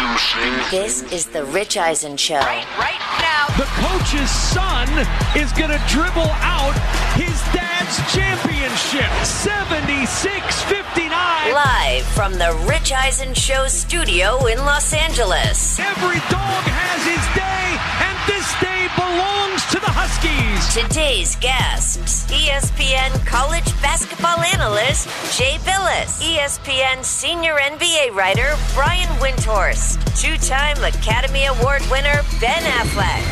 Introducing. This is the Rich Eisen Show. Right, right now. The coach's son is going to dribble out his dad's championship. 76 59. Live from the Rich Eisen Show studio in Los Angeles. Every dog has his day, belongs to the Huskies. Today's guests ESPN college basketball analyst Jay Bilas, ESPN senior NBA writer Brian Windhorst, two time Academy Award winner Ben Affleck.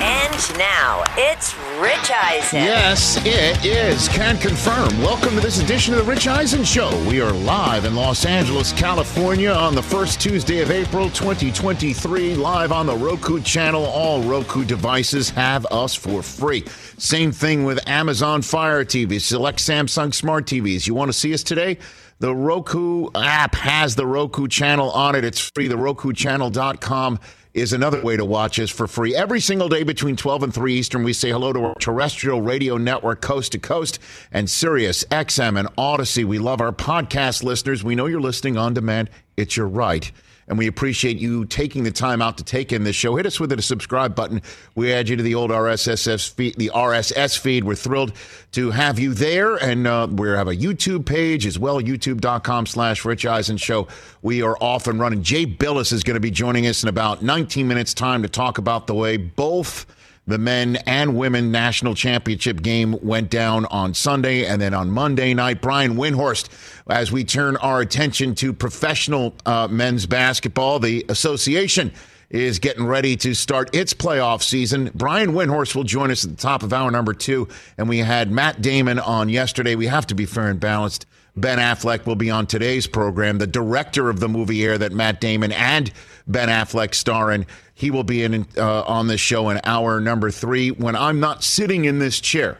And now it's Rich Eisen. Yes, it is. Can confirm. Welcome to this edition of the Rich Eisen Show. We are live in Los Angeles, California on the first Tuesday of April 2023, live on the Roku channel. All Roku devices have us for free. Same thing with Amazon Fire TV, select Samsung Smart TVs. You want to see us today? The Roku app has the Roku channel on it. It's free. The RokuChannel.com is another way to watch us for free. Every single day between 12 and 3 Eastern, we say hello to our terrestrial radio network, coast to coast, and Sirius, XM, and Audacy. We love our podcast listeners. We know you're listening on demand. It's your right. And we appreciate you taking the time out to take in this show. Hit us with a subscribe button. We add you to the old RSS feed, the RSS feed. We're thrilled to have you there. And uh, we have a YouTube page as well, youtube.com slash Rich Eisen Show. We are off and running. Jay Bilas is going to be joining us in about 19 minutes time to talk about the way both the men and women national championship game went down on Sunday and then on Monday night. Brian Windhorst, as we turn our attention to professional uh, men's basketball, the association is getting ready to start its playoff season. Brian Windhorst will join us at the top of hour number two. And we had Matt Damon on yesterday. We have to be fair and balanced. Ben Affleck will be on today's program, the director of the movie Air that Matt Damon and Ben Affleck star in. He will be in uh, on this show in hour number three when I'm not sitting in this chair.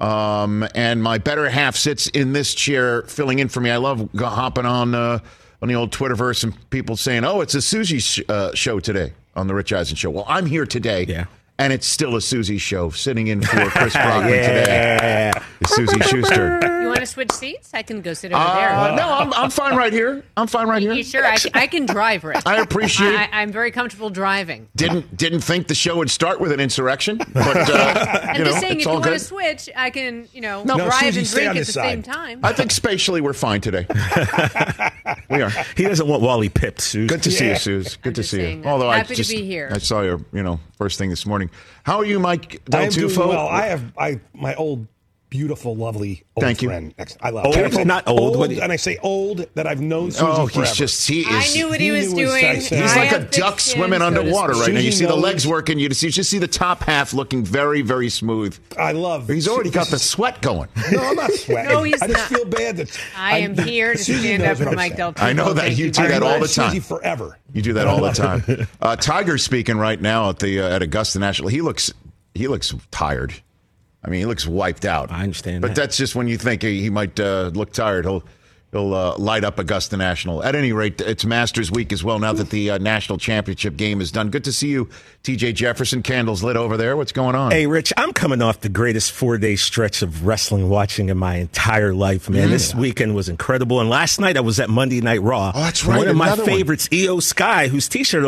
Um, and my better half sits in this chair filling in for me. I love hopping on uh, on the old Twitterverse and people saying, "Oh, it's a Suzy sh- uh, show today on the Rich Eisen show." Well, I'm here today. Yeah. And it's still a Suzy show, sitting in for Chris Brockman today. It's Suzy Shuster. You want to switch seats? I can go sit over Uh, there. no, I'm, I'm fine right here. I'm fine right here. You sure? I, I can drive, Rich. I appreciate- I, I'm very comfortable driving. Didn't didn't think the show would start with an insurrection, but uh, I'm you know, just saying, it's if you all want good. to switch, I can, you know, No, drive Suzy, and drink at the side. same time. I think spatially we're fine today. we are. He doesn't want Wally pipped, Suze. Good to see you, Yeah. Suze. Good I'm to see saying you. that. Although I Happy to just be here. I saw you, you know, first thing this morning. How are you, Mike Del I am doing Tufo? well. I have I my old beautiful, lovely old Thank you. friend. Next, I love Old? Beautiful, Not old, what do and I say old that I've known Suzy oh, forever. he's just he is. I knew what he, he was doing. size. He's I like a duck thick swimming skin. underwater right now. You Suzy see the legs working. You just you just see the top half looking very very smooth. I love. He's already got the sweat going. No, I'm not sweating. No, he's I just not. feel bad that I am here to Suzy stand up for I'm Mike. Del Tufo. I know that you do that all the time. forever. You do that all the time. Uh, Tiger's speaking right now at the uh, at Augusta National. He looks he looks tired. I mean, he looks wiped out. I understand but that. that's just when you think he, he might uh, look tired. He'll he'll uh, light up Augusta National. At any rate, it's Masters Week as well. Now that the uh, national championship game is done, good to see you, T.J. Jefferson. Candles lit over there. What's going on? Hey, Rich, I'm coming off the greatest four day stretch of wrestling watching in my entire life, man. This weekend was incredible. And last night I was at Monday Night Raw. Oh, that's right, One of my one. favorites, IYO SKY, whose t shirt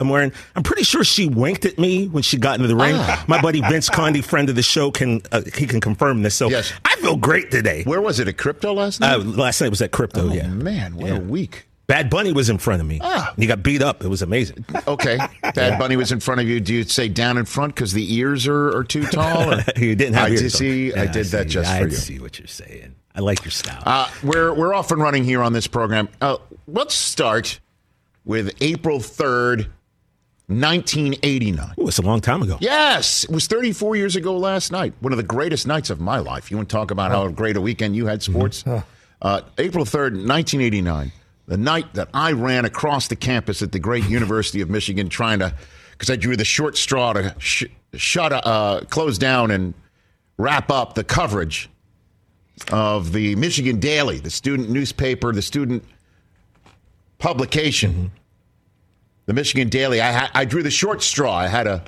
I'm wearing. I'm pretty sure she winked at me when she got into the ring. Ah. My buddy Vince Conde, friend of the show, can uh, he can confirm this. So Yes. I feel great today. Where was it? At Crypto last night? Uh, last night was at Crypto, oh yeah. man, what Yeah. a week. Bad Bunny was in front of me. Ah. He got beat up. It was amazing. Okay, Bad Bunny was in front of you. Do you say down in front because the ears are, are too tall? Or? you didn't have I ears did on. see. I Yeah, did that see. just I for you. I see what you're saying. I like your style. Uh, we're we're off and running here on this program. Uh, let's start with April third, nineteen eighty nine. Ooh, it's a long time ago. Yes, it was 34 years ago last night. One of the greatest nights of my life. You want to talk about how great a weekend you had sports? Uh, April 3rd, 1989, the night that I ran across the campus at the great University of Michigan trying to, because I drew the short straw to sh- shut, uh, close down and wrap up the coverage of the Michigan Daily, the student newspaper, the student publication. The Michigan Daily. I, ha- I drew the short straw. I had a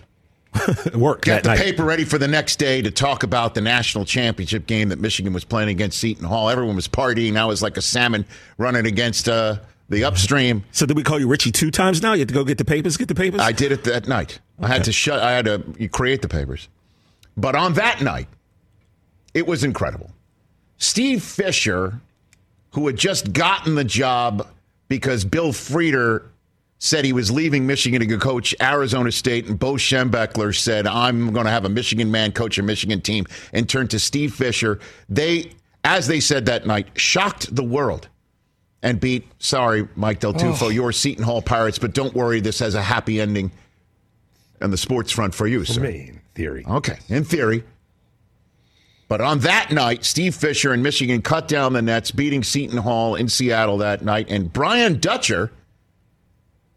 It worked get the night. paper ready for the next day to talk about the national championship game that Michigan was playing against Seton Hall. Everyone was partying. I was like a salmon running against uh, the upstream. So did we call you Richie two times now? You have to go get the papers, get the papers? I did it that night. I had to shut. I had to create the papers. But on that night, it was incredible. Steve Fisher, who had just gotten the job because Bill Frieder said he was leaving Michigan to go coach Arizona State, and Bo Schembechler said, I'm going to have a Michigan man coach a Michigan team, and turned to Steve Fisher. They, as they said that night, shocked the world and beat, sorry, Mike Del Tufo, your Seton Hall Pirates, but don't worry, this has a happy ending on the sports front for you, For sir. me, in theory. Okay, in theory. But on that night, Steve Fisher and Michigan cut down the nets, beating Seton Hall in Seattle that night. And Brian Dutcher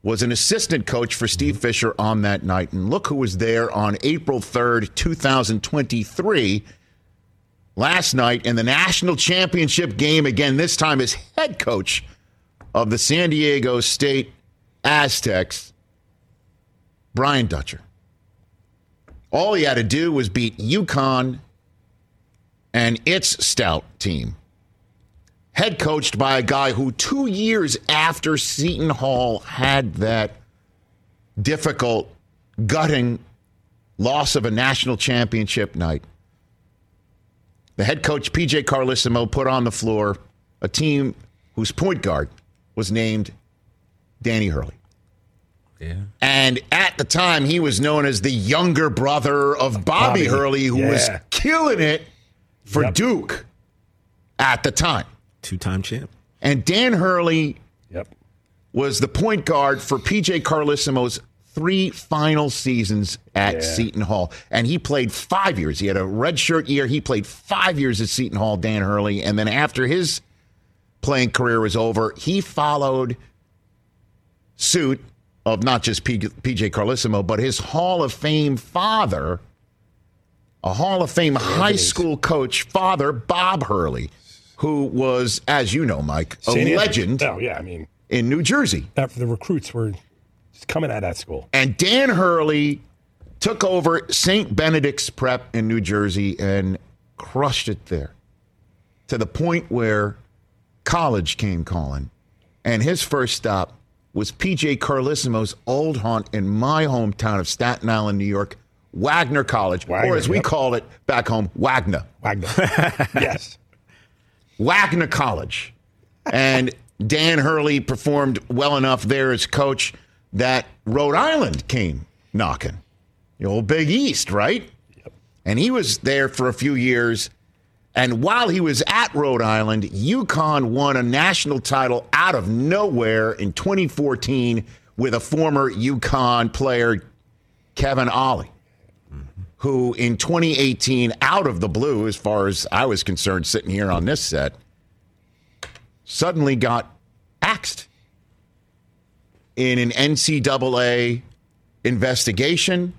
was an assistant coach for Steve Fisher on that night. And look who was there on April 3rd, 2023. Last night in the national championship game, again, this time as head coach of the San Diego State Aztecs, Brian Dutcher. All he had to do was beat UConn and its stout team. Head coached by a guy who, two years after Seton Hall had that difficult, gutting loss of a national championship night, the head coach, PJ Carlesimo, put on the floor a team whose point guard was named Danny Hurley. yeah. And at the time, he was known as the younger brother of Bobby, Bobby. Hurley, who was killing it for Yep. Duke at the time. Two time champ. And Dan Hurley Yep. was the point guard for PJ Carlesimo's three final seasons at Yeah. Seton Hall. And he played five years. He had a redshirt year. He played five years at Seton Hall, Dan Hurley. And then after his playing career was over, he followed suit of not just PJ Carlesimo, but his Hall of Fame father, a Hall of Fame high school coach, father, Bob Hurley, who was, as you know, Mike, a. Legend Oh, yeah. I mean, in New Jersey. after the recruits were just coming out of that school. And Dan Hurley took over St. Benedict's Prep in New Jersey and crushed it there to the point where college came calling. And his first stop was PJ Carlesimo's old haunt in my hometown of Staten Island, New York, Wagner College, or as we yep. call it back home, Wagner. Wagner. yes. Wagner College. And Dan Hurley performed well enough there as coach that Rhode Island came knocking. The old Big East, right? Yep. And he was there for a few years. And while he was at Rhode Island, UConn won a national title out of nowhere in 2014 with a former UConn player, Kevin Ollie, who in 2018, out of the blue, as far as I was concerned, sitting here on this set, suddenly got axed in an NCAA investigation.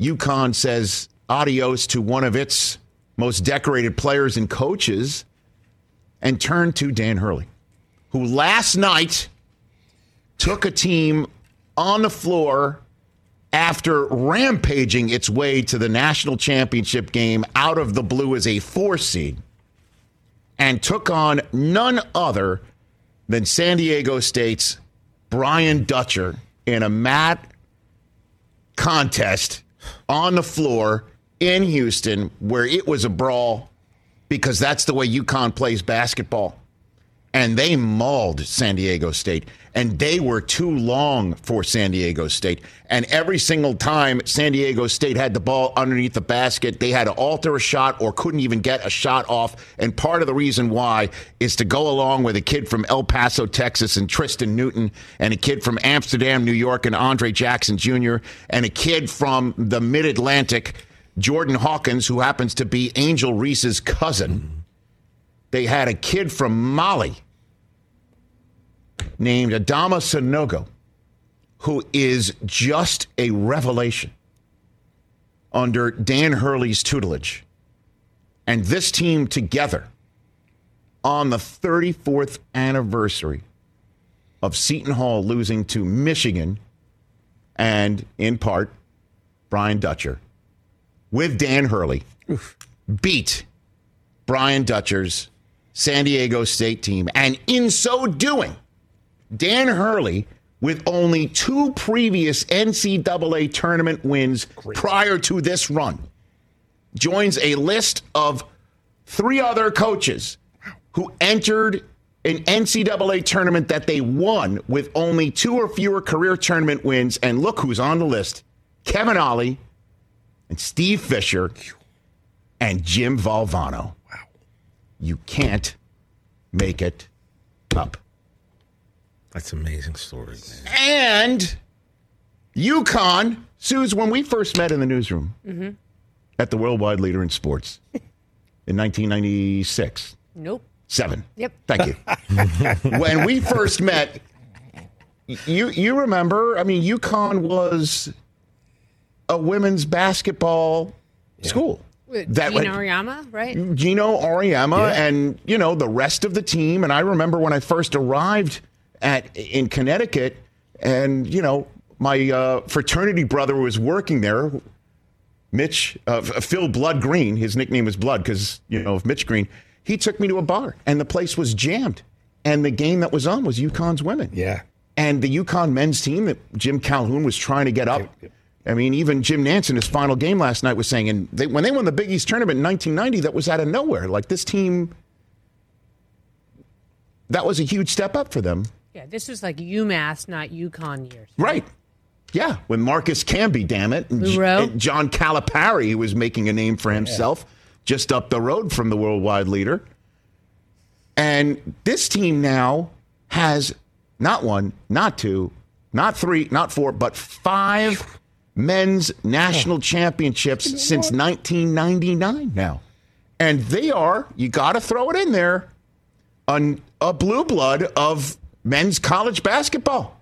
UConn says adios to one of its most decorated players and coaches and turned to Dan Hurley, who last night took a team on the floor after rampaging its way to the national championship game out of the blue as a four seed and took on none other than San Diego State's Brian Dutcher in a mat contest on the floor in Houston where it was a brawl because that's the way UConn plays basketball. And they mauled San Diego State. And they were too long for San Diego State. And every single time San Diego State had the ball underneath the basket, they had to alter a shot or couldn't even get a shot off. And part of the reason why is to go along with a kid from El Paso, Texas, and Tristan Newton, and a kid from Amsterdam, New York, and Andre Jackson Jr., and a kid from the Mid Atlantic, Jordan Hawkins, who happens to be Angel Reese's cousin. They had a kid from Mali named Adama Sanogo, who is just a revelation under Dan Hurley's tutelage. And this team together on the 34th anniversary of Seton Hall losing to Michigan and, in part, Brian Dutcher with Dan Hurley beat Brian Dutcher's San Diego State team. And in so doing, Dan Hurley, with only two previous NCAA tournament wins prior to this run, joins a list of three other coaches who entered an NCAA tournament that they won with only two or fewer career tournament wins. And look who's on the list Kevin Ollie and Steve Fisher and Jim Valvano. Wow. You can't make it up. That's an amazing story, man. And UConn, Suze, when we first met in the newsroom mm-hmm. at the worldwide leader in sports in 1996, Nope. seven. Yep. Thank you. when we first met, you you remember? I mean, UConn was a women's basketball school. That went- Geno Auriemma, right? Geno Auriemma Yeah. and you know the rest of the team. And I remember when I first arrived at in Connecticut, and you know my uh, fraternity brother was working there. Mitch, uh, Phil Blood Green, his nickname is Blood because you know of Mitch Green. He took me to a bar, and the place was jammed. And the game that was on was UConn's women. Yeah. And the UConn men's team that Jim Calhoun was trying to get up. I mean, even Jim Nantz in his final game last night was saying, and they, when they won the Big East tournament in 1990, that was out of nowhere. Like this team, that was a huge step up for them. Yeah, this was like UMass, not UConn years. Right. Yeah. When Marcus Camby, damn it. And, and John Calipari, who was making a name for himself just up the road from the worldwide leader. And this team now has not one, not two, not three, not four, but five men's national championships since 1999 now. And they are, you got to throw it in there, an, a blue blood of men's college basketball.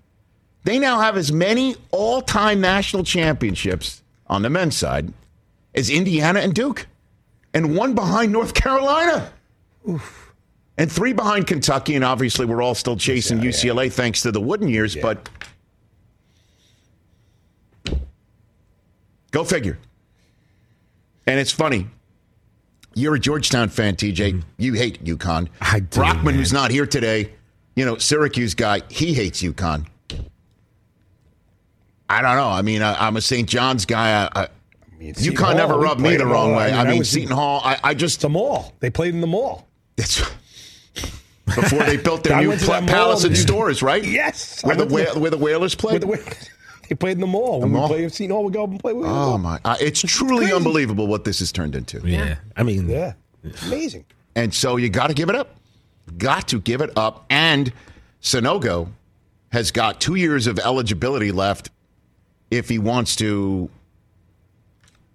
They now have as many all time national championships on the men's side as Indiana and Duke, and one behind North Carolina. And three behind Kentucky, and obviously we're all still chasing UCLA thanks to the Wooden years, but go figure. And it's funny. You're a Georgetown fan, TJ. You hate UConn. Mm-hmm. I do, Brockman, man. who's not here today, you know, Syracuse guy, he hates UConn. I don't know. I mean, I, I'm a St. John's guy. I, I, mean, UConn never Hall, we rubbed me the wrong way. I I mean, was- Seton Hall, I, I just. It's a mall. They played in the mall. It's before they built their new went to pla- that mall, palace and stores, right? Yes. Where I the went to where the whalers play. With the way they played in the mall. When mall? we play at Seton Hall, we go up and play with oh my! Uh, it's truly crazy. unbelievable what this has turned into. Yeah. I mean, Yeah. It's amazing. And so you got to give it up. Got to give it up. And Sanogo has got two years of eligibility left if he wants to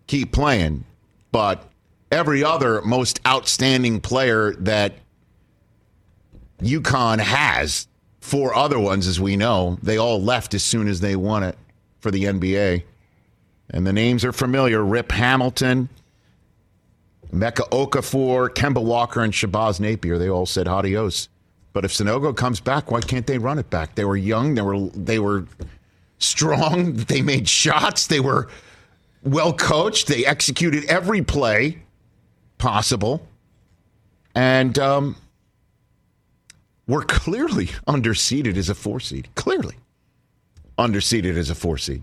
keep playing. But every other most outstanding player that UConn has, four other ones, as we know, they all left as soon as they won it for the NBA. And the names are familiar Rip Hamilton. Emeka Okafor, Kemba Walker, and Shabazz Napier, they all said adios. But if Sanogo comes back, why can't they run it back? They were young, they were they were strong, they made shots, they were well coached, they executed every play possible. And um, we're clearly underseeded as a four seed. Clearly underseeded as a four seed.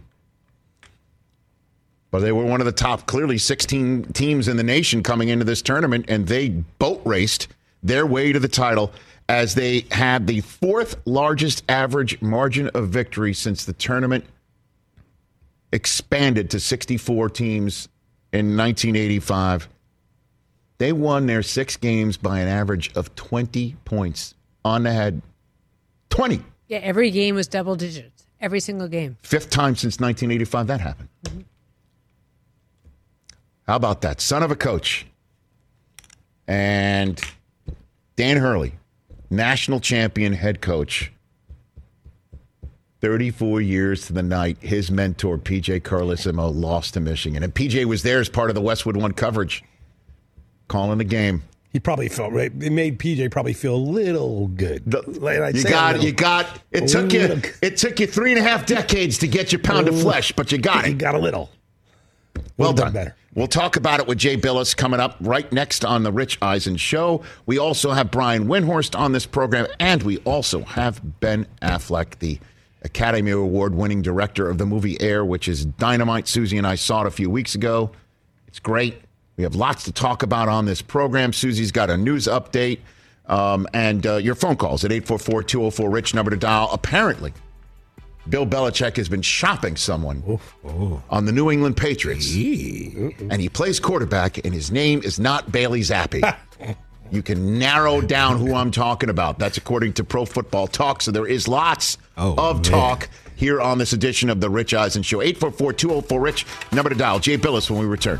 But they were one of the top, clearly 16 teams in the nation coming into this tournament, and they boat raced their way to the title as they had the fourth largest average margin of victory since the tournament expanded to 64 teams in 1985. They won their six games by an average of 20 points on the head. 20. Yeah, every game was double digits. Every single game. Fifth time since 1985 that happened. Mm-hmm. How about that? Son of a coach. And Dan Hurley, national champion head coach. 34 years to the night, his mentor, PJ Carlesimo, lost to Michigan. And PJ was there as part of the Westwood One coverage, calling the game. He probably felt right. It made PJ probably feel a little good. I'd You got, little. you got. It took you. It took you three and a half decades to get your pound of Oh. flesh, but you got it. You got a little. Well done done. better. We'll talk about it with Jay Bilas coming up right next on the Rich Eisen Show. We also have Brian Windhorst on this program, and we also have Ben Affleck, the Academy Award winning director of the movie Air, which is dynamite. Suzy and I saw it a few weeks ago. It's great. We have lots to talk about on this program. Suzy's got a news update. Um, and uh, your phone calls at 844 204 Rich, number to dial. Apparently, Bill Belichick has been shopping someone on the New England Patriots. And he plays quarterback, and his name is not Bailey Zappe. you can narrow down who I'm talking about. That's according to Pro Football Talk. So there is lots Oh, of man. talk here on this edition of the Rich Eisen Show. 844 204 Rich, number to dial. Jay Bilas when we return.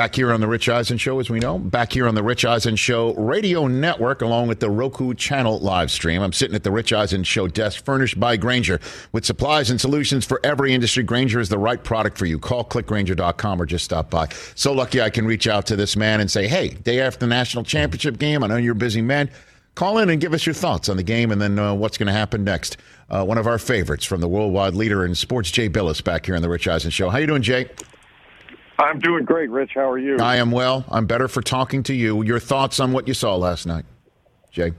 Back here on the Rich Eisen Show, as we know, back here on the Rich Eisen Show radio network, along with the Roku channel live stream. I'm sitting at the Rich Eisen Show desk, furnished by Grainger, with supplies and solutions for every industry. Grainger is the right product for you. Call clickgrainger.com or just stop by. So lucky I can reach out to this man and say, hey, day after the national championship game, I know you're a busy man. Call in and give us your thoughts on the game and then uh, what's going to happen next. Uh, one of our favorites from the worldwide leader in sports, Jay Bilas, back here on the Rich Eisen Show. How you doing, Jay? I'm doing great, Rich. How are you? I am well. I'm better for talking to you. Your thoughts on what you saw last night, Jay?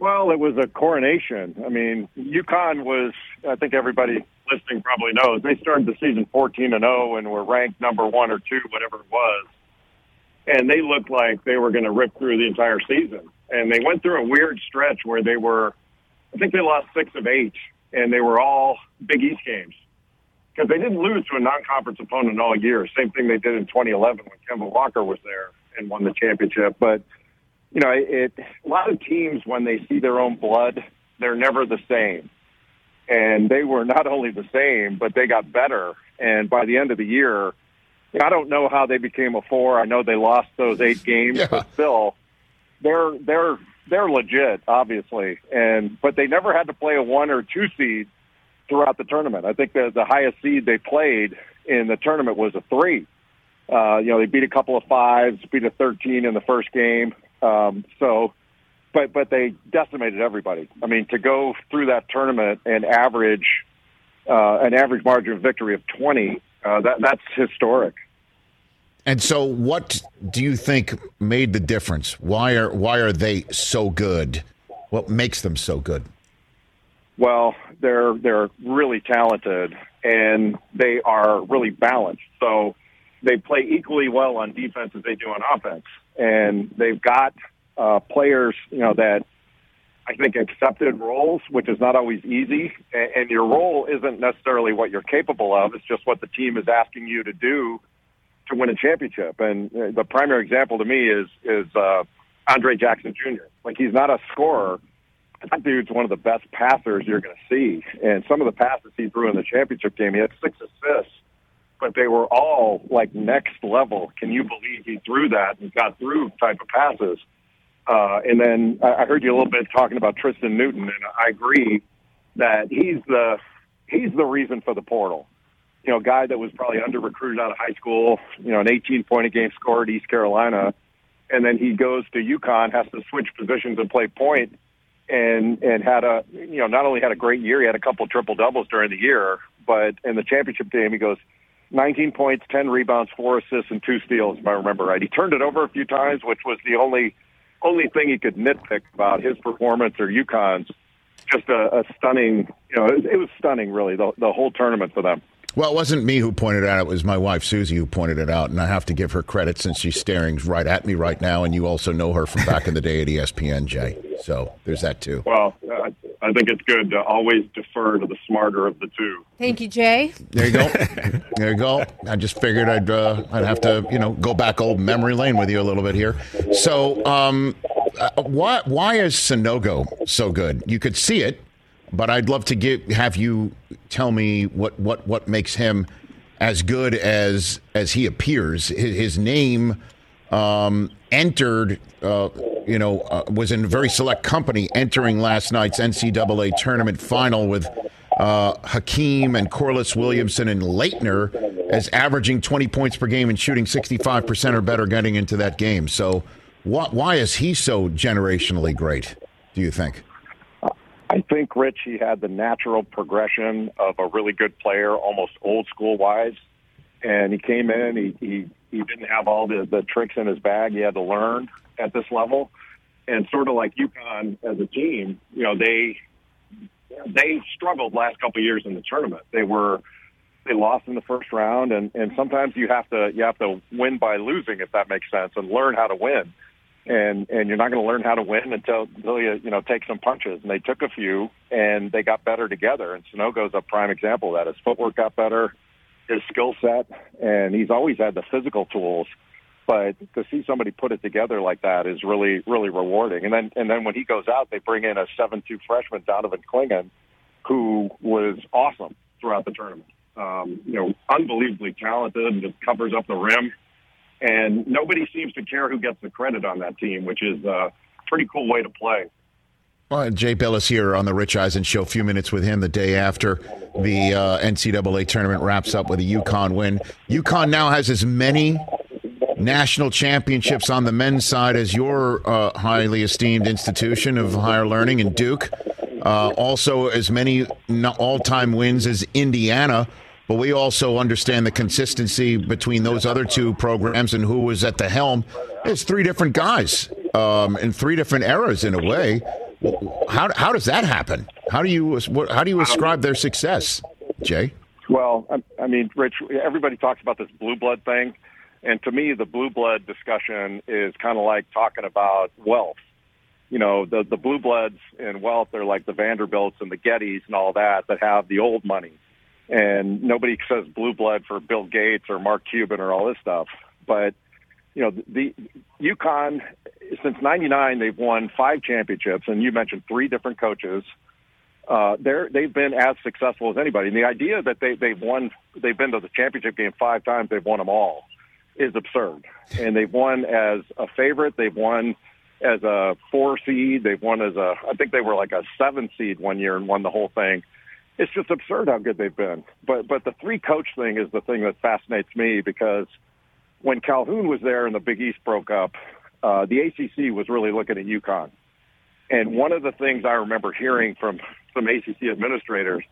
Well, it was a coronation. I mean, UConn was, I think everybody listening probably knows, they started the season 14 and 0 and were ranked number one or two, whatever it was. And they looked like they were going to rip through the entire season. And they went through a weird stretch where they were, I think they lost six of eight, and they were all Big East games. Because they didn't lose to a non-conference opponent all year. Same thing they did in 2011 when Kemba Walker was there and won the championship. But you know, it, a lot of teams when they see their own blood, they're never the same. And they were not only the same, but they got better. And by the end of the year, I don't know how they became a four. I know they lost those eight games, Yeah. but still, they're they're they're legit, obviously. And but they never had to play a one or two seed throughout the tournament. I think the the highest seed they played in the tournament was a three. Uh, you know, they beat a couple of fives, beat a 13 in the first game. Um, so, but but they decimated everybody. I mean, to go through that tournament and average uh, an average margin of victory of 20, uh, that that's historic. And so, what do you think made the difference? Why are why are they so good? What makes them so good? Well, they're they're really talented and they are really balanced. So they play equally well on defense as they do on offense, and they've got uh, players, you know, that I think, accepted roles, which is not always easy. And, and your role isn't necessarily what you're capable of. It's just what the team is asking you to do to win a championship. And uh, the primary example to me is is uh, Andre Jackson Jr. Like he's not a scorer. That dude's one of the best passers you're going to see. And some of the passes he threw in the championship game, he had six assists, but they were all like next level. Can you believe he threw that and got through type of passes? Uh, and then I heard you a little bit talking about Tristan Newton, and I agree that he's the he's the reason for the portal. You know, guy that was probably under recruited out of high school. You know, an 18 point a game scorer at East Carolina, and then he goes to UConn, has to switch positions and play point, and and had a you know not only had a great year, he had a couple triple doubles during the year, but in the championship game he goes 19 points, 10 rebounds, four assists, and two steals, if I remember right. He turned it over a few times, which was the only only thing he could nitpick about his performance or UConn's. Just a, a stunning, you know, it, it was stunning, really, the, the whole tournament for them. Well, it wasn't me who pointed it out. It was my wife, Suzy, who pointed it out. And I have to give her credit since she's staring right at me right now. And you also know her from back in the day at ESPN, Jay. So there's that, too. Well, uh, I think it's good to always defer to the smarter of the two. Thank you, Jay. There you go. there you go. I just figured I'd uh, I'd have to you know go back old memory lane with you a little bit here. So um, uh, why why is Sanogo so good? You could see it, but I'd love to get have you tell me what what what makes him as good as as he appears. His, his name um, entered, uh, you know, uh, was in very select company entering last night's NCAA tournament final with uh, Hakeem and Corliss Williamson and Laettner as averaging 20 points per game and shooting 65% or better getting into that game. So, why, why is he so generationally great, do you think? I think, Rich, he had the natural progression of a really good player, almost old school wise. And he came in, he, he he didn't have all the, the tricks in his bag. He had to learn at this level. And sort of like UConn as a team, you know, they they struggled last couple of years in the tournament. They were they lost in the first round and, and sometimes you have to you have to win by losing if that makes sense and learn how to win. And and you're not going to learn how to win until, until you you know take some punches. And they took a few and they got better together. And Sanogo's a prime example of that. His footwork got better his skill set, and he's always had the physical tools. But to see somebody put it together like that is really, really rewarding. And then, and then when he goes out, they bring in a seven-two freshman, Donovan Clingan, who was awesome throughout the tournament. Um, you know, unbelievably talented, and just covers up the rim. And nobody seems to care who gets the credit on that team, which is a pretty cool way to play. Well, Jay Bilas here on the Rich Eisen Show. A few minutes with him the day after the uh, NCAA tournament wraps up with a UConn win. UConn now has as many national championships on the men's side as your uh, highly esteemed institution of higher learning in Duke. Uh, also, as many all-time wins as Indiana. But we also understand the consistency between those other two programs and who was at the helm. It's three different guys um, in three different eras in a way. How how does that happen? How do you how do you ascribe their success, Jay? Well, I, I mean, Rich, everybody talks about this blue blood thing, and to me, the blue blood discussion is kind of like talking about wealth. You know, the the blue bloods in wealth are like the Vanderbilts and the Gettys and all that that have the old money, and nobody says blue blood for Bill Gates or Mark Cuban or all this stuff, but you know, the, the UConn since '99 they've won five championships, and you mentioned three different coaches. Uh, they're they've been as successful as anybody. And the idea that they they've won they've been to the championship game five times, they've won them all, is absurd. And they've won as a favorite. They've won as a four seed. They've won as a I think they were like a seven seed one year and won the whole thing. It's just absurd how good they've been. But but the three coach thing is the thing that fascinates me because when Calhoun was there and the Big East broke up, uh, the ACC was really looking at UConn. And one of the things I remember hearing from some ACC administrators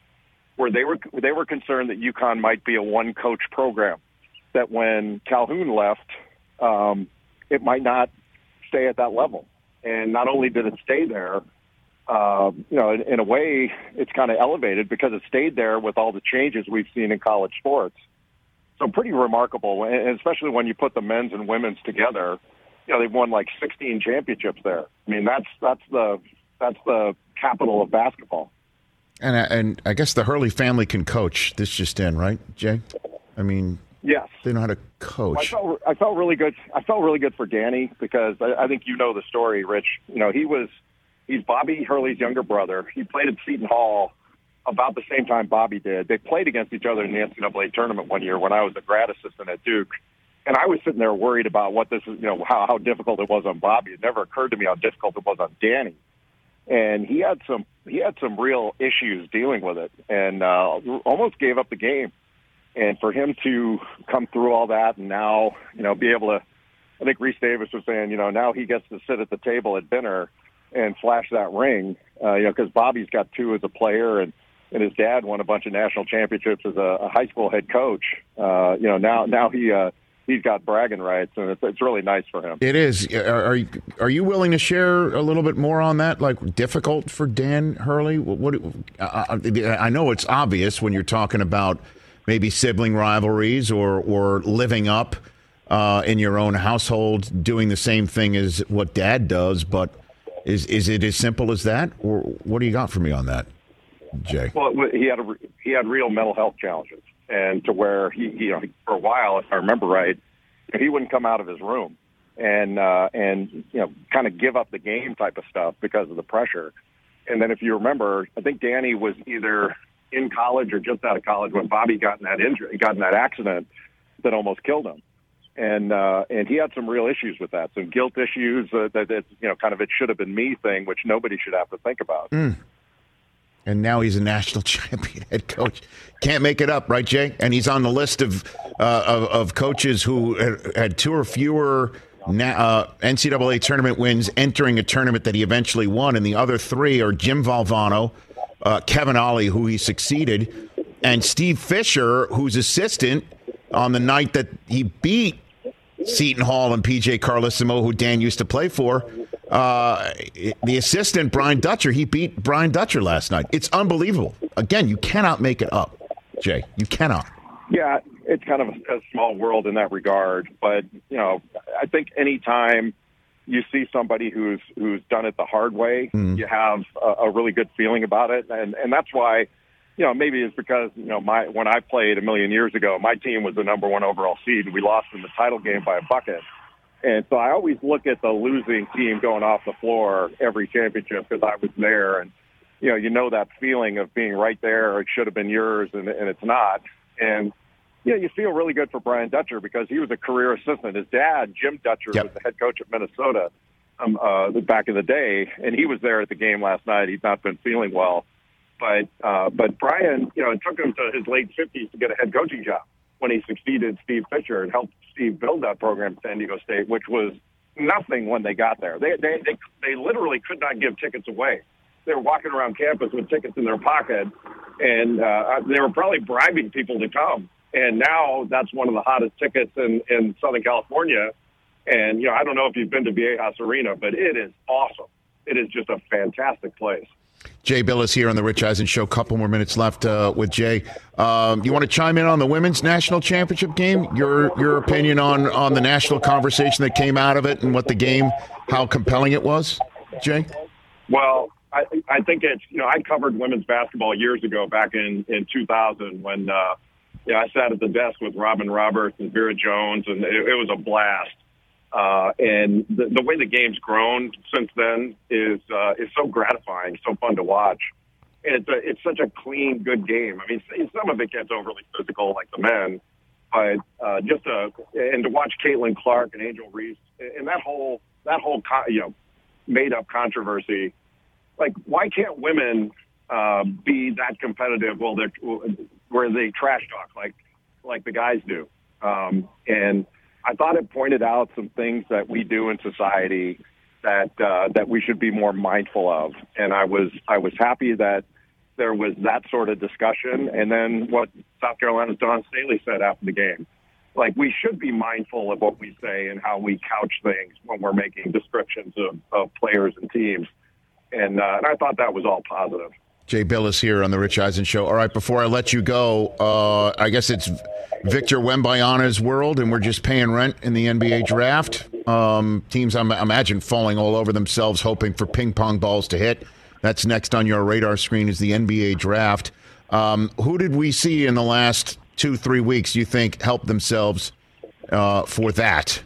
were they were they were concerned that UConn might be a one coach program. That when Calhoun left, um, it might not stay at that level. And not only did it stay there, uh, you know, in, in a way, it's kind of elevated because it stayed there with all the changes we've seen in college sports. So pretty remarkable, and especially when you put the men's and women's together. You know, they've won like 16 championships there. I mean, that's that's the that's the capital of basketball. And and I guess the Hurley family can coach. This just in, right, Jay? I mean, yes, they know how to well, I coach. felt I felt really good. I felt really good for Danny because I, I think you know the story, Rich. You know, he was he's Bobby Hurley's younger brother. He played at Seton Hall about the same time Bobby did. They played against each other in the NCAA tournament one year when I was a grad assistant at Duke. And I was sitting there worried about what this is, you know, how, how difficult it was on Bobby. It never occurred to me how difficult it was on Danny. And he had some, he had some real issues dealing with it and uh, almost gave up the game. And for him to come through all that and now, you know, be able to, I think Rece Davis was saying, you know, now he gets to sit at the table at dinner and flash that ring, uh, you know, because Bobby's got two as a player and, and his dad won a bunch of national championships as a, a high school head coach. Uh, you know, now now he uh, he's got bragging rights, and it's, it's really nice for him. It is. Are, are you are you willing to share a little bit more on that? Like difficult for Dan Hurley? What? what I, I know it's obvious when you're talking about maybe sibling rivalries or or living up uh, in your own household, doing the same thing as what Dad does. But is is it as simple as that, or what do you got for me on that, Jay? Well, he had a, he had real mental health challenges, and to where he, you know, for a while, if I remember right, he wouldn't come out of his room, and uh, and you know, kind of give up the game type of stuff because of the pressure. And then, if you remember, I think Danny was either in college or just out of college when Bobby got in that injury, got in that accident that almost killed him. And uh, and he had some real issues with that, some guilt issues uh, that, that you know, kind of it should have been me thing, which nobody should have to think about. and now he's a national champion head coach. Can't make it up, right, Jay? And he's on the list of uh, of, of coaches who had, had two or fewer na- uh, NCAA tournament wins entering a tournament that he eventually won, and the other three are Jim Valvano, uh, Kevin Ollie, who he succeeded, and Steve Fisher, who's assistant on the night that he beat Seton Hall and PJ Carlesimo, who Dan used to play for. Uh, the assistant, Brian Dutcher, he beat Brian Dutcher last night. It's unbelievable. Again, you cannot make it up, Jay. You cannot. Yeah, it's kind of a, a small world in that regard. But you know, I think anytime you see somebody who's who's done it the hard way, you have a, a really good feeling about it, and and that's why. You know, maybe it's because you know my when I played a million years ago, my team was the number one overall seed, and we lost in the title game by a bucket. And so I always look at the losing team going off the floor every championship because I was there, and you know, you know that feeling of being right there. It should have been yours, and, and it's not. And yeah, you feel really good for Brian Dutcher because he was a career assistant. His dad, Jim Dutcher, Yep. was the head coach at Minnesota um, uh, back in the day, and he was there at the game last night. He's not been feeling well, but uh, but Brian, you know, it took him to his late fifties to get a head coaching job when he succeeded Steve Fisher and helped Steve build that program at San Diego State, which was nothing when they got there. They they they, they literally could not give tickets away. They were walking around campus with tickets in their pocket, and uh, they were probably bribing people to come. And now that's one of the hottest tickets in in Southern California. And you know, I don't know if you've been to Viejas Arena, but it is awesome. It is just a fantastic place. Jay Bilas here on the Rich Eisen Show. Couple more minutes left uh, with Jay. Um, you want to chime in on the women's national championship game? Your your opinion on on the national conversation that came out of it and what the game, how compelling it was, Jay? Well, I, I think it's you know I covered women's basketball years ago, back in in 2000 when uh, know, I sat at the desk with Robin Roberts and Vera Jones, and it, it was a blast. Uh, and the, the way the game's grown since then is uh, is so gratifying, so fun to watch. And it's a, it's such a clean, good game. I mean, some of it gets overly physical, like the men, but uh, just to and to watch Caitlin Clark and Angel Reese and that whole that whole co- you know made up controversy. Like, why can't women uh, be that competitive? Well, they're where they trash talk like like the guys do. Um, and I thought it pointed out some things that we do in society that uh, that we should be more mindful of. And I was I was happy that there was that sort of discussion. And then what South Carolina's Dawn Staley said after the game. Like we should be mindful of what we say and how we couch things when we're making descriptions of, of players and teams. And, uh, and I thought that was all positive. Jay Bilas here on the Rich Eisen Show. All right, before I let you go, uh, I guess it's Victor Wembanyama's world, and we're just paying rent in the NBA draft. Um, teams, I imagine, falling all over themselves, hoping for ping pong balls to hit. That's next on your radar screen is the NBA draft. Um, who did we see in the last two, three weeks you think helped themselves uh, for that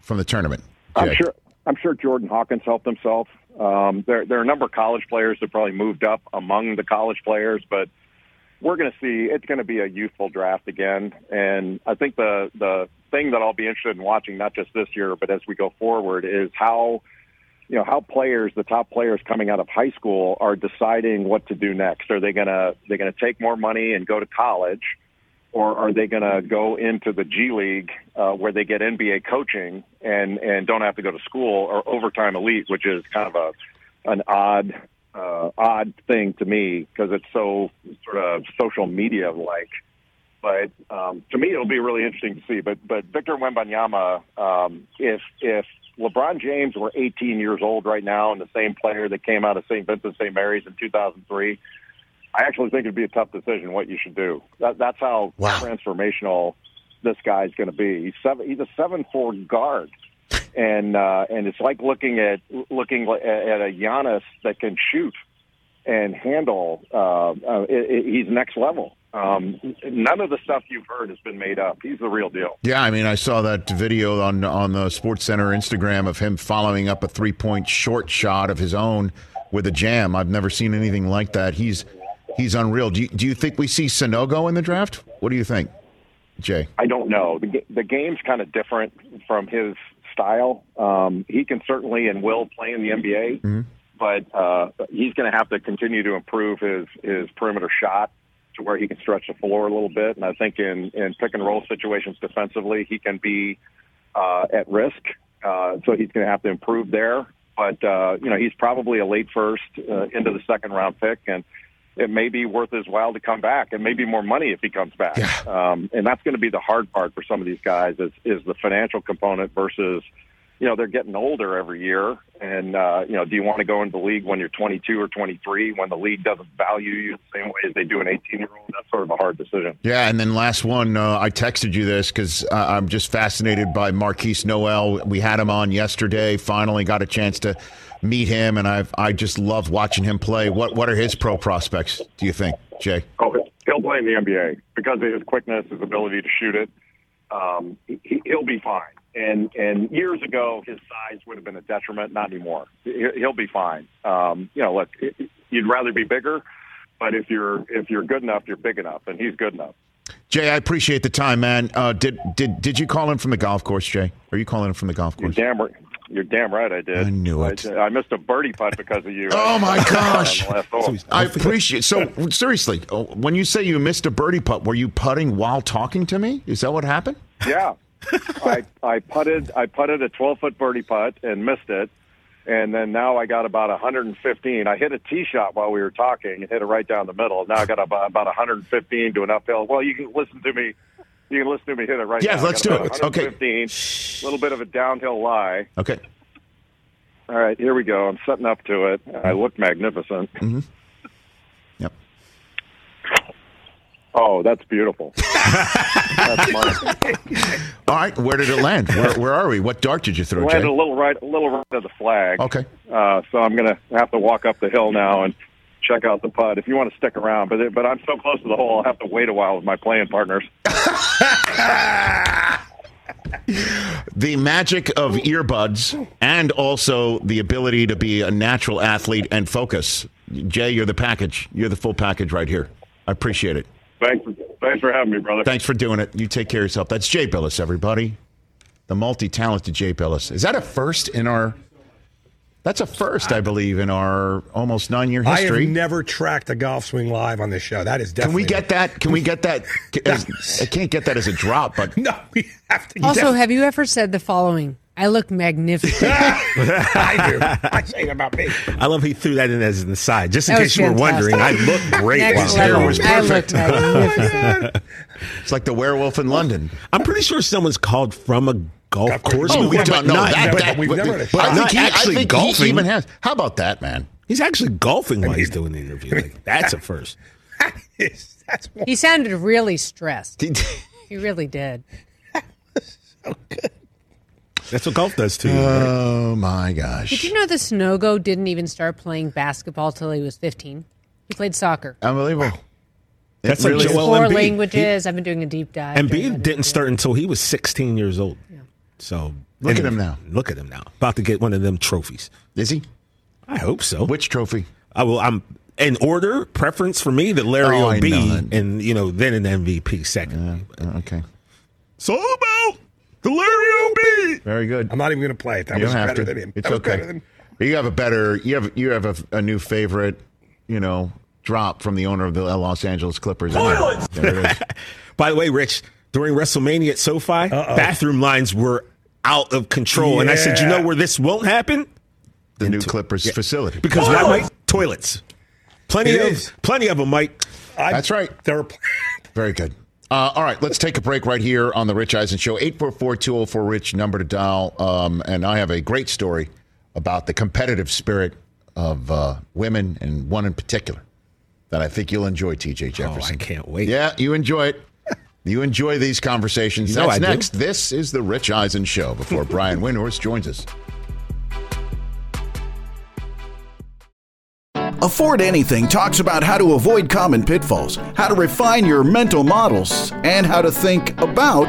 from the tournament? I'm sure. I'm sure Jordan Hawkins helped himself. Um, there, there are a number of college players that probably moved up among the college players, but we're going to see it's going to be a youthful draft again. And I think the the thing that I'll be interested in watching, not just this year, but as we go forward, is how you know how players, the top players coming out of high school, are deciding what to do next. Are they going to they going to take more money and go to college? or are they going to go into the G League uh, where they get NBA coaching and and don't have to go to school or overtime elite, which is kind of a an odd uh, odd thing to me because it's so sort of social media like. But um, to me, it'll be really interesting to see. But but Victor Wembanyama, um, if if LeBron James were 18 years old right now and the same player that came out of St. Vincent St. Mary's in 2003 I actually think it'd be a tough decision what you should do. That, that's how wow. transformational this guy's going to be. He's seven. He's a seven four guard, and uh, and it's like looking at looking at, a Giannis that can shoot and handle. Uh, uh, he's next level. Um, none of the stuff you've heard has been made up. He's the real deal. Yeah, I mean, I saw that video on on the Sports Center Instagram of him following up a three point short shot of his own with a jam. I've never seen anything like that. He's He's unreal. Do you, do you think we see Sanogo in the draft? What do you think, Jay? I don't know. The, the game's kind of different from his style. Um, he can certainly and will play in the NBA, mm-hmm. but uh, he's going to have to continue to improve his his perimeter shot to where he can stretch the floor a little bit. And I think in in pick and roll situations defensively, he can be uh, at risk. Uh, so he's going to have to improve there. But uh, you know, he's probably a late first uh, into the second round pick, and it may be worth his while to come back and maybe more money if he comes back. Yeah. Um, and that's going to be the hard part for some of these guys is, is the financial component versus, you know, they're getting older every year. And, uh, you know, do you want to go into the league when you're 22 or 23 when the league doesn't value you the same way as they do an 18 year old? That's sort of a hard decision. Yeah. And then last one, uh, I texted you this because uh, I'm just fascinated by Markquis Nowell. We had him on yesterday, finally got a chance to meet him, and I've I just love watching him play. What what are his pro prospects? Do you think, Jay? Oh, he'll play in the NBA because of his quickness, his ability to shoot it. Um, he, he'll be fine. And and years ago, his size would have been a detriment. Not anymore. He'll be fine. Um, you know, look, you'd rather be bigger, but if you're if you're good enough, you're big enough, and he's good enough. Jay, I appreciate the time, man. Uh, did did did you call him from the golf course, Jay? Are you calling him from the golf course? You're damn. You're damn right I did. I knew it. I, I missed a birdie putt because of you. oh my gosh! I appreciate. So seriously, oh, when you say you missed a birdie putt, were you putting while talking to me? Is that what happened? Yeah, I I putted I putted a 12 foot birdie putt and missed it, and then now I got about 115. I hit a tee shot while we were talking and hit it right down the middle. Now I got about about 115 to an uphill. Well, you can listen to me you can listen to me hit it right yeah, now. let's do it. Okay. fifteen. A little bit of a downhill lie. Okay. All right, here we go. I'm setting up to it. I look magnificent. Mm-hmm. Yep. Oh, that's beautiful. that's All right, where did it land? Where, where are we? What dart did you throw? It landed Jay? a little right, a little right of the flag. Okay. Uh, so I'm going to have to walk up the hill now and check out the putt if you want to stick around. But it, but I'm so close to the hole, I'll have to wait a while with my playing partners. the magic of earbuds and also the ability to be a natural athlete and focus. Jay, you're the package. You're the full package right here. I appreciate it. Thanks. Thanks for having me, brother. Thanks for doing it. You take care of yourself. That's Jay Bilas, everybody. The multi-talented Jay Bilas. Is that a first in our that's a first, I believe, in our almost nine-year history. I have never tracked a golf swing live on this show. That is definitely. Can we get that? Can we get that? As, I can't get that as a drop, but no, we have to. Also, have you ever said the following? I look magnificent. I do. I say it about me. I love he threw that in as an aside, just in case you were wondering. I look great. His hair was perfect. oh it's like the werewolf in London. I'm pretty sure someone's called from a golf course. Oh, we don't know that. But, we've never. But I think, he, I think golfing. he even has. How about that, man? He's actually golfing while he's doing the interview. Like, that's a first. That's He sounded really stressed. He- He really did. So good. That's what golf does too. oh my gosh. Did you know the Sanogo didn't even start playing basketball till he was 15? He played soccer. Unbelievable. That's It like really is. Joel Four Embiid. languages. I've been doing a deep dive. And during Embiid didn't start until he was 16 years old. So Look at him now. Look at him now. About to get one of them trophies. Is he? I hope so. Which trophy? I will. I'm in order preference for me the Larry Oh, I OB and you know then an MVP second. Uh, okay. All about the Larry OB. Very good. I'm not even going to play it. That you was better to. than him. It's that okay. than You have a better. You have you have a, a new favorite. You know, drop from the owner of the Los Angeles Clippers. There it is. By the way, Rich, during WrestleMania at SoFi, bathroom lines were out of control, and I said, you know where this won't happen The new Clippers facility. because why, Mike? Toilets. Plenty It of is. plenty of them, Mike. I, That's right. They're Very good. Uh, all right, let's take a break right here on the Rich Eisen Show. 844-204-RICH, number to dial. Um, and I have a great story about the competitive spirit of uh, women and one in particular that I think you'll enjoy, TJ Jefferson. Oh, Jefferson. I can't wait. Yeah, you enjoy it. You enjoy these conversations. You know That's I do. next. This is the Rich Eisen Show before Brian Windhorst joins us. Afford Anything talks about how to avoid common pitfalls, how to refine your mental models, and how to think about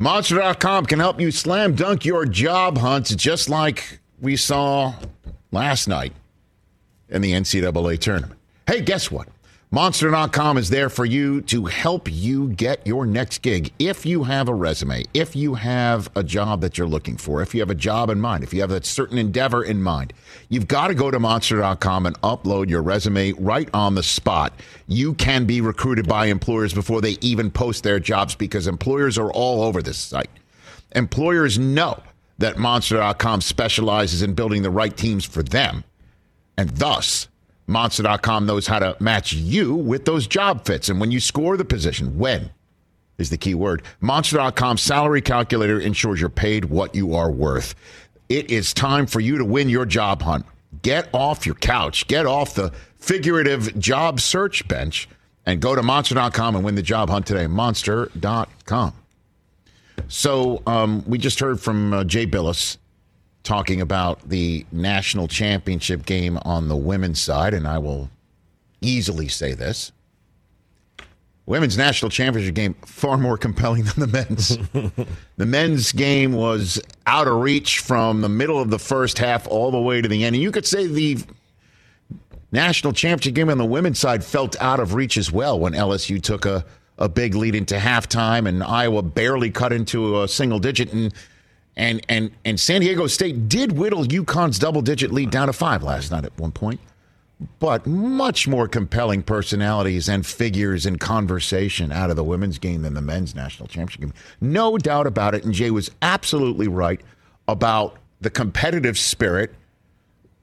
Monster.com can help you slam dunk your job hunts just like we saw last night in the NCAA tournament. Hey, guess what? Monster.com is there for you to help you get your next gig. If you have a resume, if you have a job that you're looking for, if you have a job in mind, if you have a certain endeavor in mind, you've got to go to Monster.com and upload your resume right on the spot. You can be recruited by employers before they even post their jobs because employers are all over this site. Employers know that Monster.com specializes in building the right teams for them, and thus, Monster.com knows how to match you with those job fits. And when you score the position, when is the key word, Monster.com salary calculator ensures you're paid what you are worth. It is time for you to win your job hunt. Get off your couch, get off the figurative job search bench, and go to Monster.com and win the job hunt today. Monster.com. So um, we just heard from uh, Jay Bilas talking about the national championship game on the women's side, and I will easily say this. Women's national championship game far more compelling than the men's. the men's game was out of reach from the middle of the first half all the way to the end. And you could say the national championship game on the women's side felt out of reach as well when LSU took a, a big lead into halftime and Iowa barely cut into a single digit and and and and San Diego State did whittle UConn's double digit lead down to five last night at one point. But much more compelling personalities and figures and conversation out of the women's game than the men's national championship game. No doubt about it. And Jay was absolutely right about the competitive spirit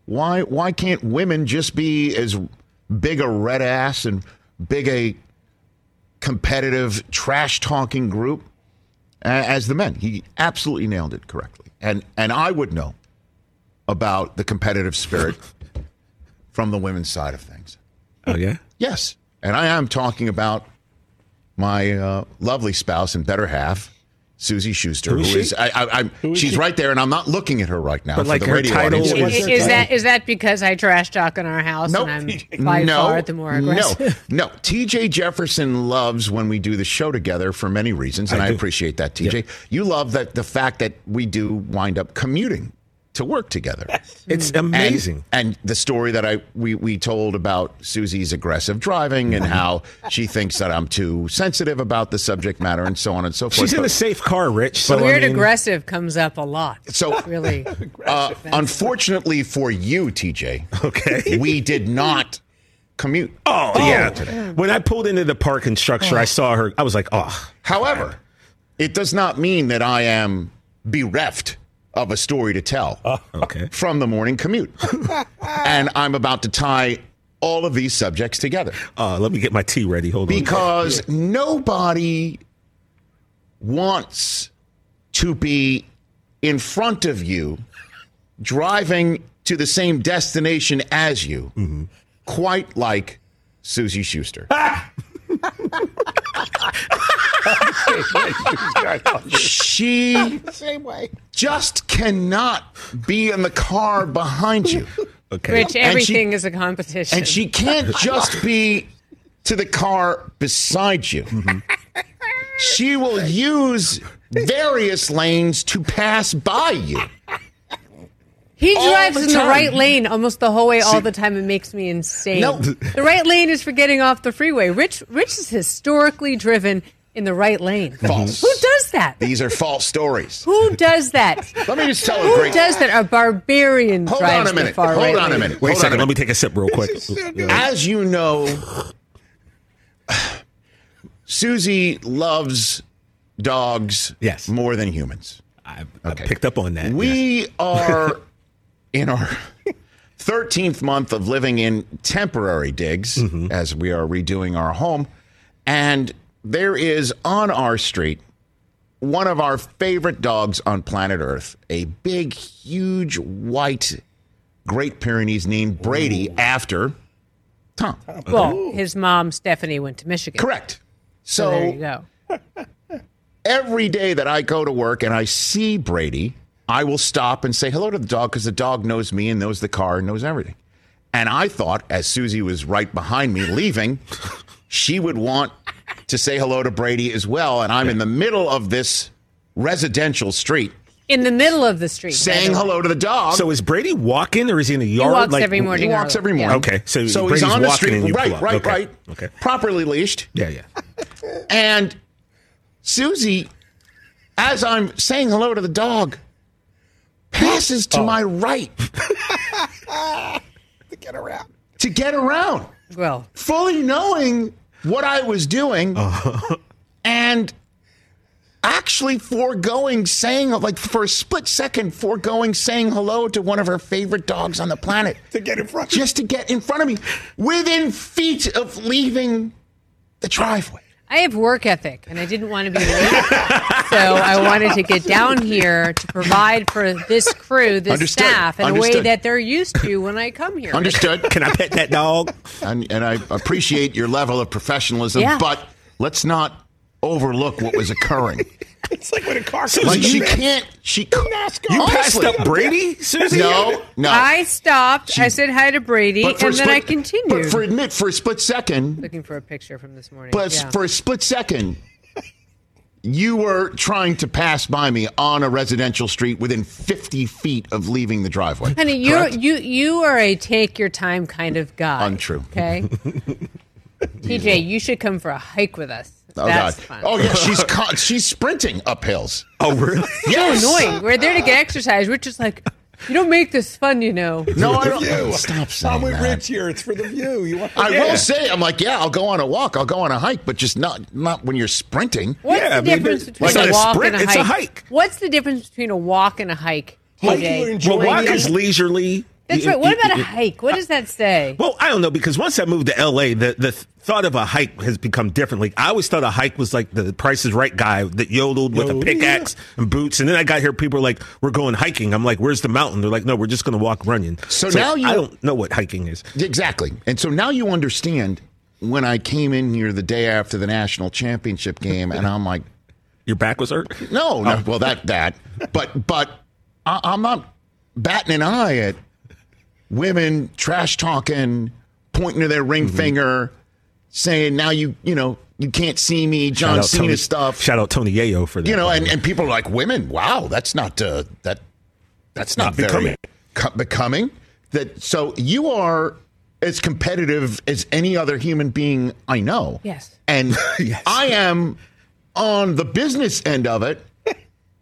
why why can't women just be as big a red ass and big a competitive trash talking group as the men? He absolutely nailed it correctly. And and I would know about the competitive spirit from the women's side of things. Oh yeah. Yes. And I am talking about my uh, lovely spouse and better half, Suzy Shuster, Who is who she? I, I, I'm, she's she? right there, and I'm not looking at her right now But for like the her radio title audience. is- Is, is that is that because I trash talk in our house Nope. and I'm by no, far the more aggressive? No, no. TJ Jefferson loves when we do the show together for many reasons, and I I, appreciate that, TJ. You love that the fact that we do wind up commuting to work together. It's amazing. And, the story that I we, we told about Suzy's aggressive driving and how she thinks that I'm too sensitive about the subject matter and so on and so forth. She's in But- a safe car, Rich. So Weird I mean, aggressive comes up a lot. So Really, uh, unfortunately for you, TJ, Okay. we did not commute. Oh, yeah. When I pulled into the parking structure, I saw her. I was like, oh. However, it does not mean that I am bereft of a story to tell Okay. from the morning commute. and I'm about to tie all of these subjects together Uh, let me get my tea ready. Hold on. because nobody wants to be in front of you driving to the same destination as you, quite like Suzy Shuster. she just cannot be in the car behind you. Okay. Rich, And she- everything is a competition. And she can't just be to the car beside you. She will use various lanes to pass by you. he all drives the in the time. right lane almost the whole way, all the time. It makes me insane. No. the right lane is for getting off the freeway. Rich, Rich is historically driven in the right lane. False. Who does that? These are false stories. Who does that? Let me just tell a great. Who does that? A barbarian Hold drives on a minute. the far Hold right on a minute. Wait a Hold on second. a Let me take a sip real quick. As you know, Suzy loves dogs Yes. more than humans. I, I picked up on that. yes. We are in our 13th month of living in temporary digs Mm-hmm. as we are redoing our home. And there is on our street one of our favorite dogs on planet Earth, a big, huge, white Great Pyrenees named Brady after Tom. Well, his mom Stephanie went to Michigan. Correct. So, So, there you go. every day that I go to work and I see Brady, I will stop and say hello to the dog because the dog knows me and knows the car and knows everything. And I thought, as Suzy was right behind me leaving, she would want to say hello to Brady as well. And I'm in the middle of this residential street In the middle of the street. saying the hello to the dog. So is Brady walking or is he in the yard? He yard? walks like, every morning. he morning. walks every Yeah. morning. Okay, so so Brady's he's on the street, right, right, Okay, right. okay. Properly leashed. Yeah, yeah. And Suzy, as I'm saying hello to the dog, passes Oh. to my right to get around. to get around, Well, fully knowing what I was doing uh-huh. and actually foregoing saying, like for a split second, foregoing saying hello to one of her favorite dogs on the planet. To get in front of just to get in front of me within feet of leaving the driveway. I have work ethic, and I didn't want to be late, so I wanted to get down here to provide for this crew, this Understood. staff, in a way that they're used to when I come here. Understood? Can I pet that dog? and, and I appreciate your level of professionalism, Yeah. but let's not overlook what was occurring. It's like when a car comes like she can't. She NASCAR. You passed Honestly. up Brady, Suzy? No, no. I stopped. I said hi to Brady, and for a then I continued. But for admit, for a split second, Looking for a picture from this morning. but yeah. for a split second, you were trying to pass by me on a residential street within 50 feet of leaving the driveway. Honey, you you you are a take your time kind of guy. Untrue. Okay. TJ, you should come for a hike with us. Oh That's God! fun. Oh yeah, she's con- she's sprinting up hills. Oh, really? Yes. so annoying. We're there to get exercise. We're just like, you don't make this fun, you know. No, I don't. View. Stop saying I'm with that. Rich here. It's for the view. You want? I Yeah. will say, I'm like, yeah, I'll go on a walk, I'll go on a hike, but just not not when you're sprinting. What's Yeah, I the mean, difference it's between not a a walk sprint, and a it's a hike? hike. What's the difference between a walk and a hike, Hike, you TJ? enjoy Well, walk is leisurely. That's You- right. What you- about a hike? What does that say? Well, I don't know because once I moved to LA, the the thought of a hike has become different. Like I always thought a hike was like the Price is Right guy that yodeled with a Yo, pickaxe and boots, and then I got here. People are like, "We're going hiking." I'm like, "Where's the mountain?" They're like, "No, we're just going to walk running." So now you- I don't know what hiking is. Exactly. And so now you understand when I came in here the day after the national championship game, and I'm like, Your back was hurt. No, no. Oh. Well, that that. But but I, I'm not batting an eye at women trash talking, pointing to their ring Mm-hmm. finger, saying now you you know you can't see me, John Shout out Cena Tony- stuff. Shout out Tony Yayo for that. you know, and, and people are like, women, wow, that's not uh, that that's not, Not very becoming. co- becoming. That so you are as competitive as any other human being I know. Yes. and I am on the business end of it,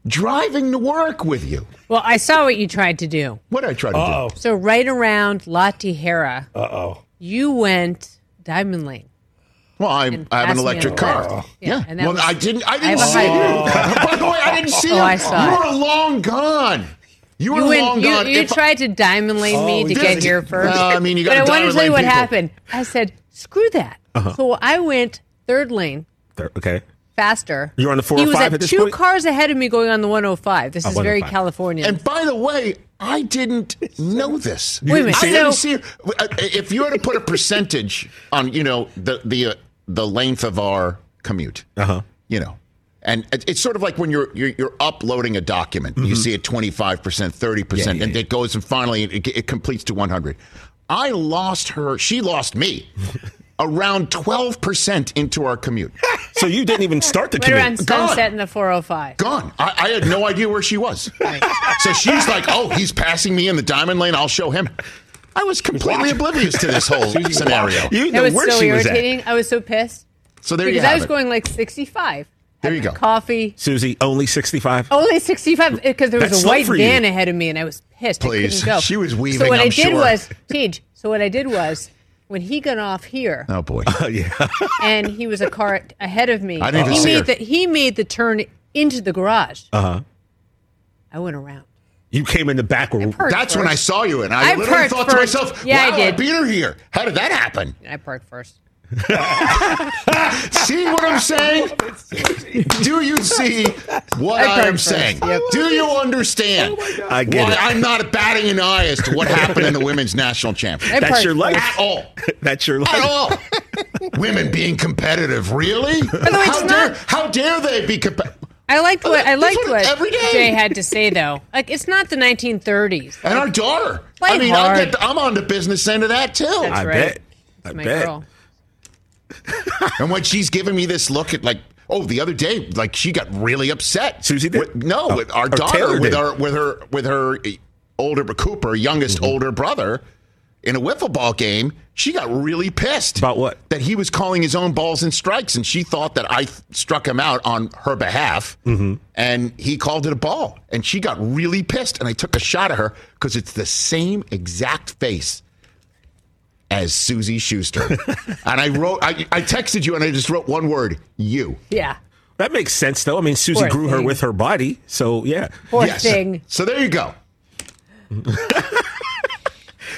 driving to work with you. Well, I saw what you tried to do. What did I try to Uh-oh. do? So right around La Tijera, Uh oh. you went Diamond Lane. Well, I, And I have an me electric a car. card. Yeah. Yeah, and that well, was- I didn't. I I didn't have a see you. By the way, I didn't see Oh, you. I saw you it. were long gone. You were You, long went, you, gone. you If I- tried to diamond lane me Oh, to get did. here first. Well, I mean, you but gotta I wanted to diamond tell you lane what people. happened. I said, screw that. Uh-huh. So I went third lane There- okay. Faster. You're on the He was at at this two point? cars ahead of me going on the 105. This Oh, is very California. And by the way, I didn't know this. Wait a minute, I didn't see. uh, If you were to put a percentage on, you know, the the uh, the length of our commute, Uh-huh. you know, and it's sort of like when you're you're, you're uploading a document, you see it twenty five percent, thirty percent, Mm-hmm. Yeah, yeah, and yeah. it goes and finally it, it completes to one hundred. I lost her. She lost me. Around twelve percent into our commute, So you didn't even start the right around commute. Gone. Sunset in the 405. gone. I, I had no idea where she was. So she's like, "Oh, he's passing me in the diamond lane. I'll show him." I was completely oblivious to this whole scenario. You That know was where so she was irritating. I was so pissed. So there because you I was it. going like 65. There you go. Coffee. Susie, only 65? Only 65 because there was That's a white for van ahead of me and I was pissed. I Please. couldn't go. She was weaving, So what I'm I did sure. was, Tej, so what I did was when he got off here Oh boy. Oh, yeah. and he was a car ahead of me, I didn't even he see made her. the he made the turn into the garage. Uh huh. I went around. You came in the back. Where, parked That's when I saw you, and I, I literally parked thought to first. myself, Yeah, I "Wow, did. beat her here. How did that happen?" I parked first. See what I'm saying? Do you see what I, I am first. saying? Yep. Do you understand oh I get why it. I'm not batting an eye as to what happened in the women's national championship That's your life. at all? That's your life. At all? Women being competitive, really? way, it's how dare not- how dare they be competitive? I liked what I That's liked what- what. Jay had to say though. Like it's not the 1930s. And our daughter. Play I mean, I hard. get the, I'm on the business end of that too. That's I right. bet. I That's my bet. girl. And when she's giving me this look at like, oh, the other day, like she got really upset. Suzy did? With, no, Oh, with our daughter, with did. our with her with her older Cooper, youngest Mm-hmm. older brother, in a wiffle ball game. She got really pissed About what? That he was calling his own balls and strikes, and she thought that I struck him out on her behalf, Mm-hmm. and he called it a ball, and she got really pissed. And I took a shot at her because it's the same exact face as Suzy Shuster. and I wrote, I, I texted you and I just wrote one word, you. Yeah. That makes sense, though. I mean, Suzy Poor grew her thing. with her body. So, yeah. Poor Yes. thing. So there you go.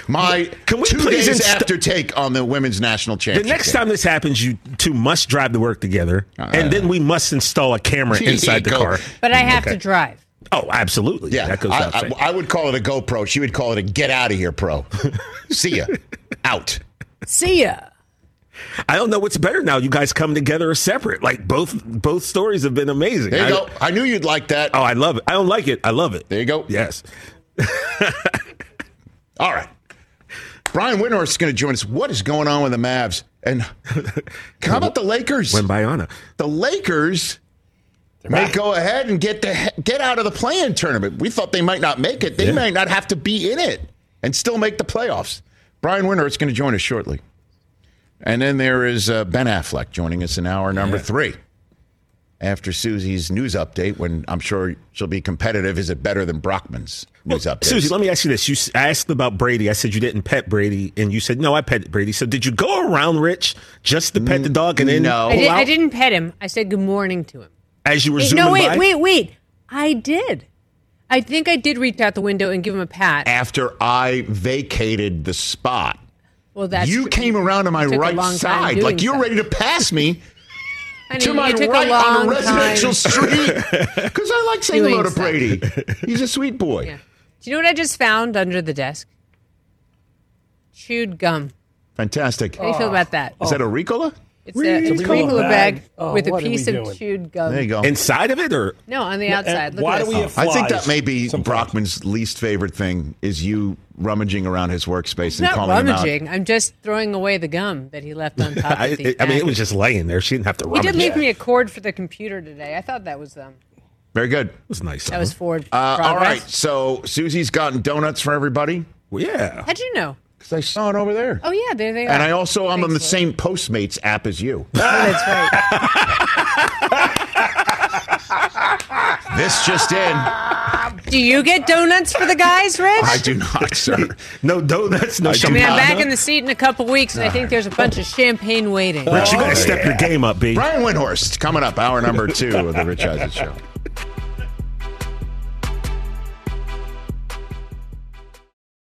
My Can we two please days inst- after take on the women's national championship. The championship. next time this happens, you two must drive to work together. Uh, and then we must install a camera inside the go. car. But I have Okay. to drive. Oh, absolutely. Yeah, That goes I, without I. I would call it a GoPro. She would call it a get out of here pro. See ya. Out. See ya. I don't know what's better now. You guys come together or separate. Like both both stories have been amazing. There you I- go. I knew you'd like that. Oh, I love it. I don't like it. I love it. There you go. Yes. All right. Brian Windhorst is going to join us. What is going on with the Mavs? And how about the Lakers? When Bayana. the Lakers may go ahead and get the get out of the play-in tournament. We thought they might not make it. They Yeah. might not have to be in it and still make the playoffs. Brian Winter is going to join us shortly. And then there is uh, Ben Affleck joining us in hour number three. After Suzy's news update, when I'm sure she'll be competitive, is it better than Brockman's news update? Suzy, let me ask you this. You s- I asked about Brady. I said you didn't pet Brady, and you said no, I pet Brady. So did you go around Rich just to pet the dog, and then no. I, pull did, I didn't pet him. I said good morning to him. as you were Wait, zooming no, wait, by? wait, wait. I did. I think I did reach out the window and give him a pat. After I vacated the spot, Well, that's you true. came around to my right side, like you're ready to pass me I to my it took right a long on a residential time. street because I like saying hello Doing to stuff. Brady. He's a sweet boy. Yeah. Do you know what I just found under the desk? Chewed gum. Fantastic. How do you feel about that? Is that a oh. Ricola? It's a, It's a a bag. bag Oh, with a piece of doing? chewed gum. There you go. Inside of it, or No, on the outside. Look why at do we have I think flies that may be sometimes? Brockman's least favorite thing is you rummaging around his workspace It's and not calling him out. rummaging. I'm just throwing away the gum that he left on top I, of the it- I mean, it was just laying there. She didn't have to Rummage. He did leave me a cord for the computer today. I thought that was um Very good. It was nice. that was Ford. Uh, all progress. right, so Suzy's gotten donuts for everybody Well, yeah. How'd you know? Because I saw it over there. Oh yeah, there they are. And I also I'm on the Thanks, same Postmates app as you. Oh, that's right. This just in. Do you get donuts for the guys, Rich? I do not, sir. No donuts, no I do I mean, I'm back in the seat in a couple weeks, and I think there's a bunch of champagne waiting. Rich, you got oh, to step your game up, B. Brian Windhorst coming up, hour number two of the Rich Eisen Show.